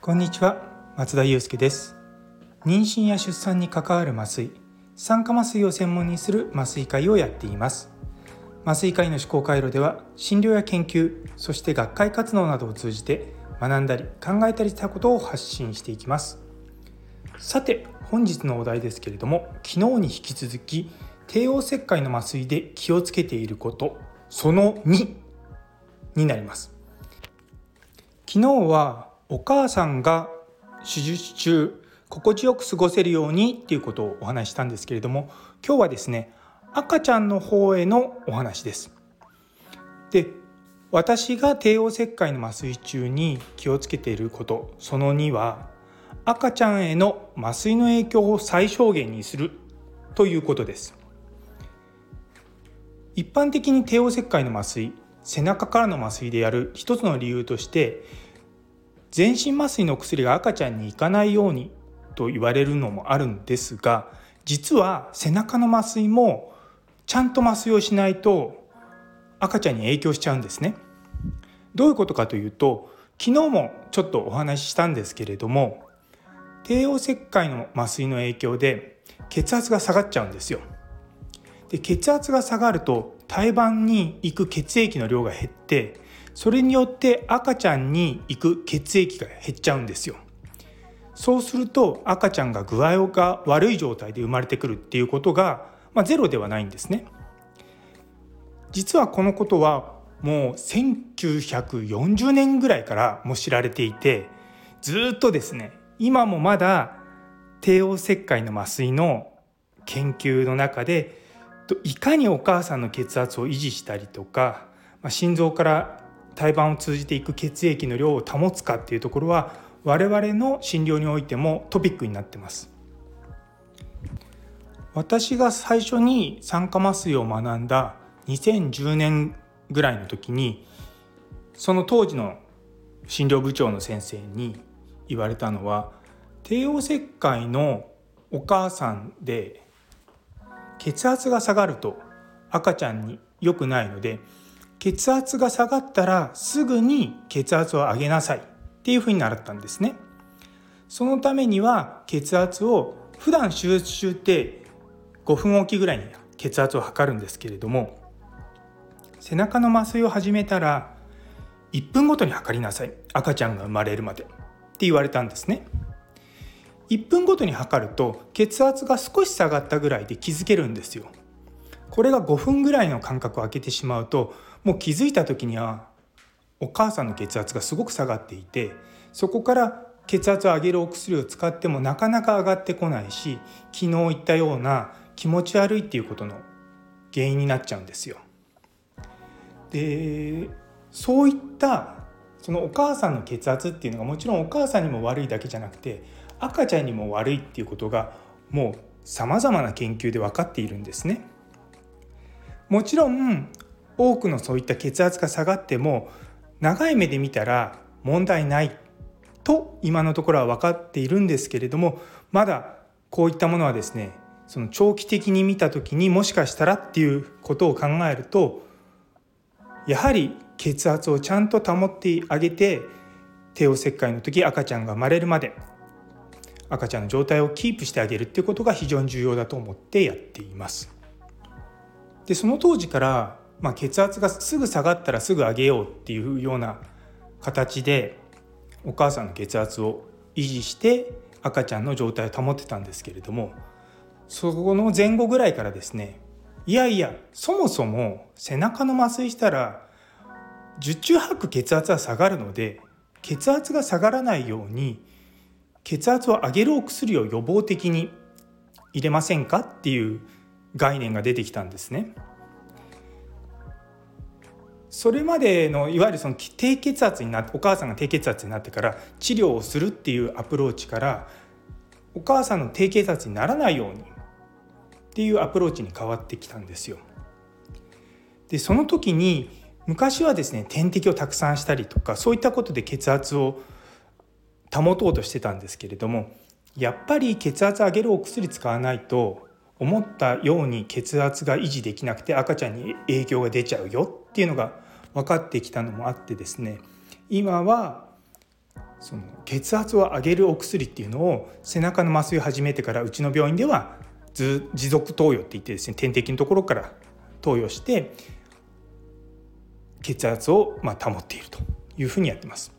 こんにちは。松田祐介です。妊娠や出産に関わる麻酔酸化麻酔を専門にする麻酔会をやっています。麻酔科医の思考回路では診療や研究そして学会活動などを通じて学んだり考えたりしたことを発信していきます。さて本日のお題ですけれども昨日に引き続き帝王切開の麻酔で気をつけていること。その2になります。昨日はお母さんが手術中心地よく過ごせるようにっていうことをお話ししたんですけれども今日はですね赤ちゃんの方へのお話です。で私が帝王切開の麻酔中に気をつけていること。その2は赤ちゃんへの麻酔の影響を最小限にするということです。一般的に帝王切開の麻酔背中からの麻酔でやる一つの理由として全身麻酔の薬が赤ちゃんにいかないようにと言われるのもあるんですが実は背中の麻酔もちゃんと麻酔をしないと赤ちゃんに影響しちゃうんですね。どういうことかというと昨日もちょっとお話ししたんですけれども帝王切開の麻酔の影響で血圧が下がっちゃうんですよ。で血圧が下がると胎盤に行く血液の量が減ってそれによって赤ちゃんに行く血液が減っちゃうんですよ。そうすると赤ちゃんが具合が悪い状態で生まれてくるっていうことがまあ、ゼロではないんですね。実はこのことはもう1940年ぐらいからも知られていてずっとですね今もまだ帝王切開の麻酔の研究の中でいかにお母さんの血圧を維持したりとか、まあ、心臓から胎盤を通じていく血液の量を保つかっていうところは我々の診療においてもトピックになってます。私が最初に酸化麻酔を学んだ2010年ぐらいの時にその当時の診療部長の先生に言われたのは帝王切開のお母さんで血圧が下がると赤ちゃんに良くないので血圧が下がったらすぐに血圧を上げなさいっていうふうに習ったんですね。そのためには血圧を普段手術中って5分おきぐらいに血圧を測るんですけれども背中の麻酔を始めたら1分ごとに測りなさい赤ちゃんが生まれるまでって言われたんですね1分ごとに測ると血圧が少し下がったぐらいで気づけるんですよこれが5分ぐらいの間隔を空けてしまうともう気づいた時にはお母さんの血圧がすごく下がっていてそこから血圧を上げるお薬を使ってもなかなか上がってこないし昨日言ったような気持ち悪いっていうことの原因になっちゃうんですよ。でそういったそのお母さんの血圧っていうのがもちろんお母さんにも悪いだけじゃなくて赤ちゃんにも悪いっていうことがもうさまざまな研究で分かっているんですね。もちろん多くのそういった血圧が下がっても長い目で見たら問題ないと今のところは分かっているんですけれどもまだこういったものはですねその長期的に見た時にもしかしたらっていうことを考えるとやはり血圧をちゃんと保ってあげて帝王切開の時赤ちゃんが生まれるまで赤ちゃんの状態をキープしてあげるっていうことが非常に重要だと思ってやっています。でその当時から、まあ、血圧がすぐ下がったらすぐ上げようっていうような形でお母さんの血圧を維持して赤ちゃんの状態を保ってたんですけれどもそこの前後ぐらいからですねいやいやそもそも背中の麻酔したら十中八九血圧は下がるので血圧が下がらないように血圧を上げるお薬を予防的に入れませんかっていう概念が出てきたんですね。それまでのいわゆるその低血圧になってお母さんが低血圧になってから治療をするっていうアプローチからお母さんの低血圧にならないようにっていうアプローチに変わってきたんですよ。でその時に昔はですね点滴をたくさんしたりとかそういったことで血圧を保とうとしてたんですけれどもやっぱり血圧上げるお薬使わないと思ったように血圧が維持できなくて赤ちゃんに影響が出ちゃうよっていうのが分かってきたのもあってですね今はその血圧を上げるお薬っていうのを背中の麻酔を始めてからうちの病院では持続投与って言ってですね点滴のところから投与して血圧をま保っているというふうにやってます。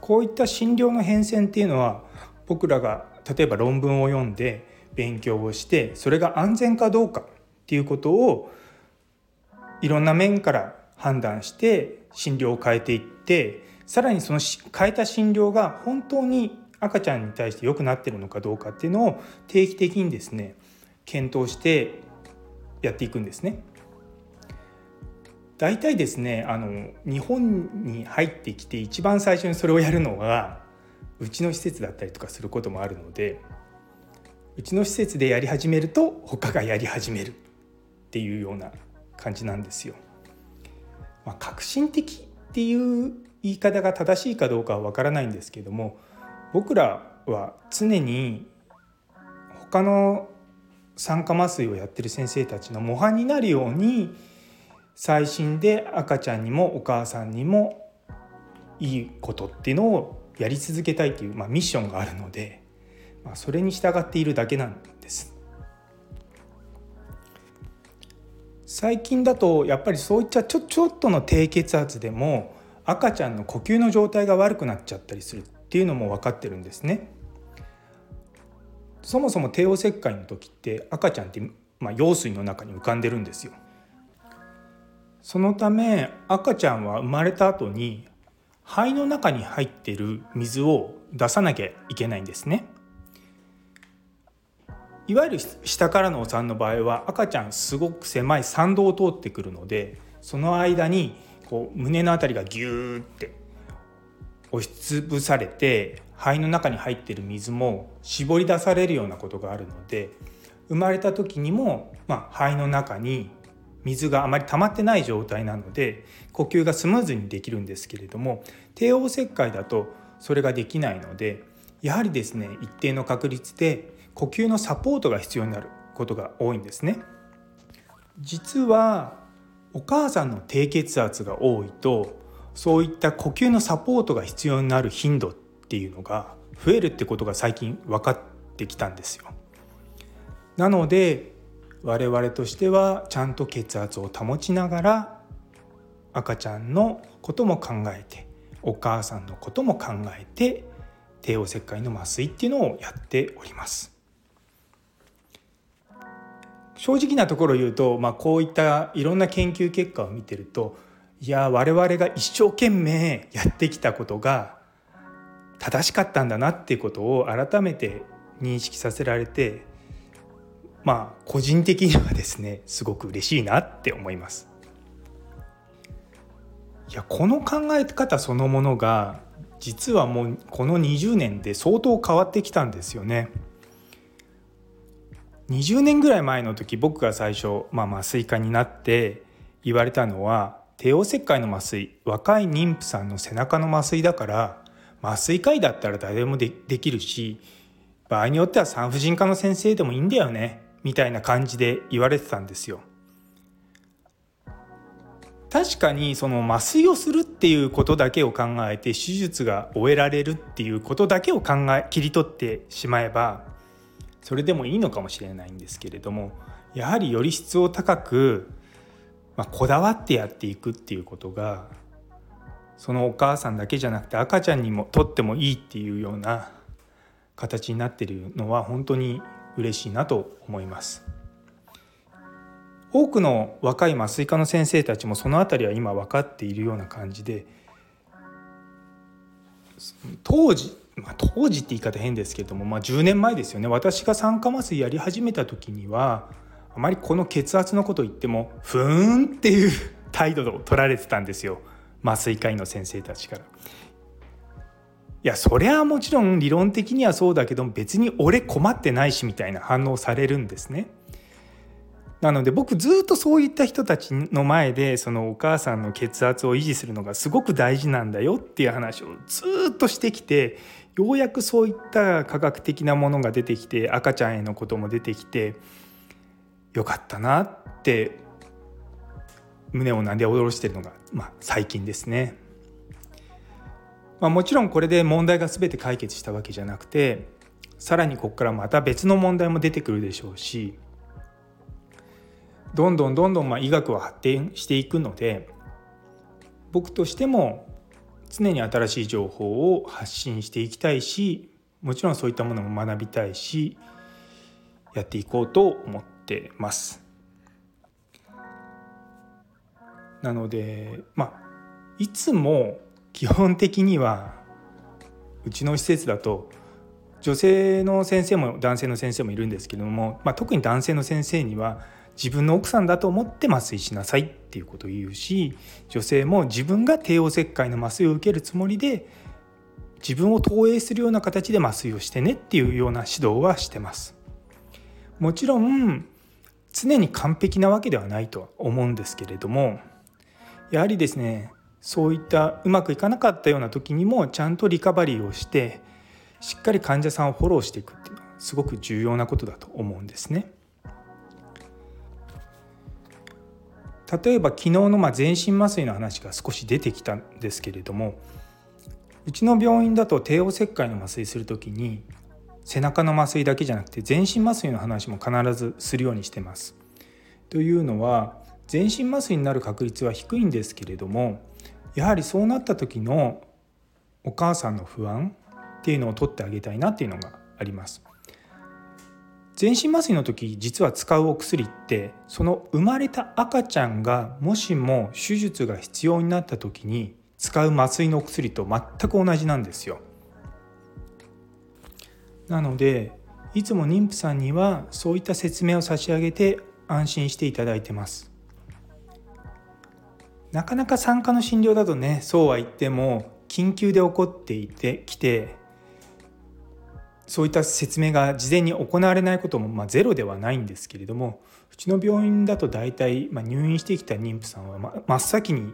こういった診療の変遷っていうのは僕らが例えば論文を読んで勉強をしてそれが安全かどうかっていうことをいろんな面から判断して診療を変えていってさらにその変えた診療が本当に赤ちゃんに対して良くなってるのかどうかっていうのを定期的にですね検討してやっていくんですね。大体ですねあの日本に入ってきて一番最初にそれをやるのがうちの施設だったりとかすることもあるのでうちの施設でやり始めると他がやり始めるっていうような感じなんですよ。まあ、革新的っていう言い方が正しいかどうかは分からないんですけども僕らは常に他の酸化麻酔をやってる先生たちの模範になるように最新で赤ちゃんにもお母さんにもいいことっていうのをやり続けたいという、まあ、ミッションがあるので、まあ、それに従っているだけなんです。最近だとやっぱりそういったちょちょっとの低血圧でも赤ちゃんの呼吸の状態が悪くなっちゃったりするっていうのも分かってるんですね。そもそも帝王切開の時って赤ちゃんって、まあ、羊水の中に浮かんでるんですよ。そのため赤ちゃんは生まれた後に肺の中に入っている水を出さなきゃいけないんですね。いわゆる下からのお産の場合は赤ちゃんすごく狭い産道を通ってくるのでその間にこう胸の辺りがギューって押しつぶされて肺の中に入ってる水も絞り出されるようなことがあるので生まれた時にも、まあ、肺の中に水があまり溜まってない状態なので呼吸がスムーズにできるんですけれども帝王切開だとそれができないのでやはりですね一定の確率で呼吸のサポートが必要になることが多いんですね。実はお母さんの低血圧が多いとそういった呼吸のサポートが必要になる頻度っていうのが増えるってことが最近分かってきたんですよ。なので我々としてはちゃんと血圧を保ちながら赤ちゃんのことも考えてお母さんのことも考えて帝王切開の麻酔っていうのをやっております。正直なところ言うと、まあ、こういったいろんな研究結果を見てるといや我々が一生懸命やってきたことが正しかったんだなっていうことを改めて認識させられてまあ個人的にはですねすごく嬉しいなって思います。いやこの考え方そのものが実はもうこの20年で相当変わってきたんですよね。20年ぐらい前の時僕が最初、まあ、麻酔科になって言われたのは帝王切開の麻酔若い妊婦さんの背中の麻酔だから麻酔科医だったら誰でもできるし場合によっては産婦人科の先生でもいいんだよねみたいな感じで言われてたんですよ。確かにその麻酔をするっていうことだけを考えて手術が終えられるっていうことだけを考え切り取ってしまえばそれでもいいのかもしれないんですけれどもやはりより質を高く、まあ、こだわってやっていくっていうことがそのお母さんだけじゃなくて赤ちゃんにもとってもいいっていうような形になってるのは本当に嬉しいなと思います。多くの若い麻酔科の先生たちもその辺りは今分かっているような感じで当時、まあ、当時って言い方変ですけども、まあ、10年前ですよね。私が酸化麻酔やり始めた時にはあまりこの血圧のこと言ってもふーんっていう態度を取られてたんですよ。麻酔科医の先生たちから。いやそりゃもちろん理論的にはそうだけど別に俺困ってないしみたいな反応されるんですね。なので僕ずっとそういった人たちの前でそのお母さんの血圧を維持するのがすごく大事なんだよっていう話をずっとしてきてようやくそういった科学的なものが出てきて赤ちゃんへのことも出てきてよかったなって胸をなで下ろしてるのが、まあ、最近ですね。まあ、もちろんこれで問題が全て解決したわけじゃなくてさらにここからまた別の問題も出てくるでしょうしどんどんどんどんまあ医学は発展していくので僕としても常に新しい情報を発信していきたいしもちろんそういったものも学びたいしやっていこうと思ってます。なのでまあいつも基本的にはうちの施設だと女性の先生も男性の先生もいるんですけども、まあ、特に男性の先生には自分の奥さんだと思って麻酔しなさいっていうことを言うし女性も自分が帝王切開の麻酔を受けるつもりで自分を投影するような形で麻酔をしてねっていうような指導はしてます。もちろん常に完璧なわけではないとは思うんですけれどもやはりですねそういったうまくいかなかったような時にもちゃんとリカバリーをしてしっかり患者さんをフォローしていくっていうのはすごく重要なことだと思うんですね。例えば昨日のま全身麻酔の話が少し出てきたんですけれどもうちの病院だと帝王切開の麻酔する時に背中の麻酔だけじゃなくて全身麻酔の話も必ずするようにしてます。というのは全身麻酔になる確率は低いんですけれどもやはりそうなった時のお母さんの不安っていうのを取ってあげたいなっていうのがあります。全身麻酔の時実は使うお薬ってその生まれた赤ちゃんがもしも手術が必要になった時に使う麻酔のお薬と全く同じなんですよ。なのでいつも妊婦さんにはそういった説明を差し上げて安心していただいてます。なかなか産科の診療だとねそうは言っても緊急で起こっていてきてそういった説明が事前に行われないこともまあゼロではないんですけれどもうちの病院だと大体まあ入院してきた妊婦さんは真っ先に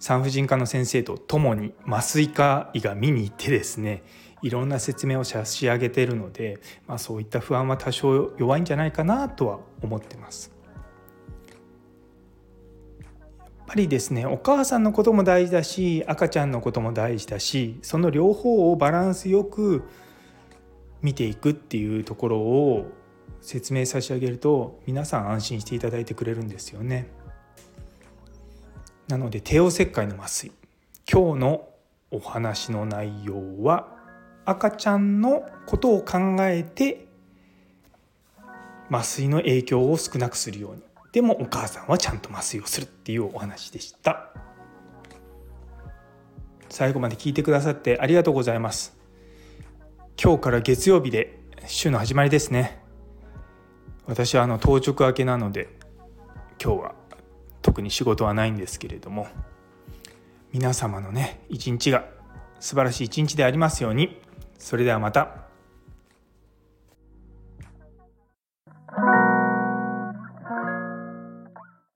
産婦人科の先生と共に麻酔科医が見に行ってですねいろんな説明を差し上げているので、まあ、そういった不安は多少弱いんじゃないかなとは思ってます。ぱりですねお母さんのことも大事だし赤ちゃんのことも大事だしその両方をバランスよく見ていくっていうところを説明差し上げると皆さん安心していただいてくれるんですよね。なので帝王切開の麻酔今日のお話の内容は赤ちゃんのことを考えて麻酔の影響を少なくするようにでもお母さんはちゃんと麻酔をするっていうお話でした。最後まで聞いてくださってありがとうございます。今日から月曜日で週の始まりですね。私はあの当直明けなので今日は特に仕事はないんですけれども皆様のね一日が素晴らしい一日でありますように。それではまた。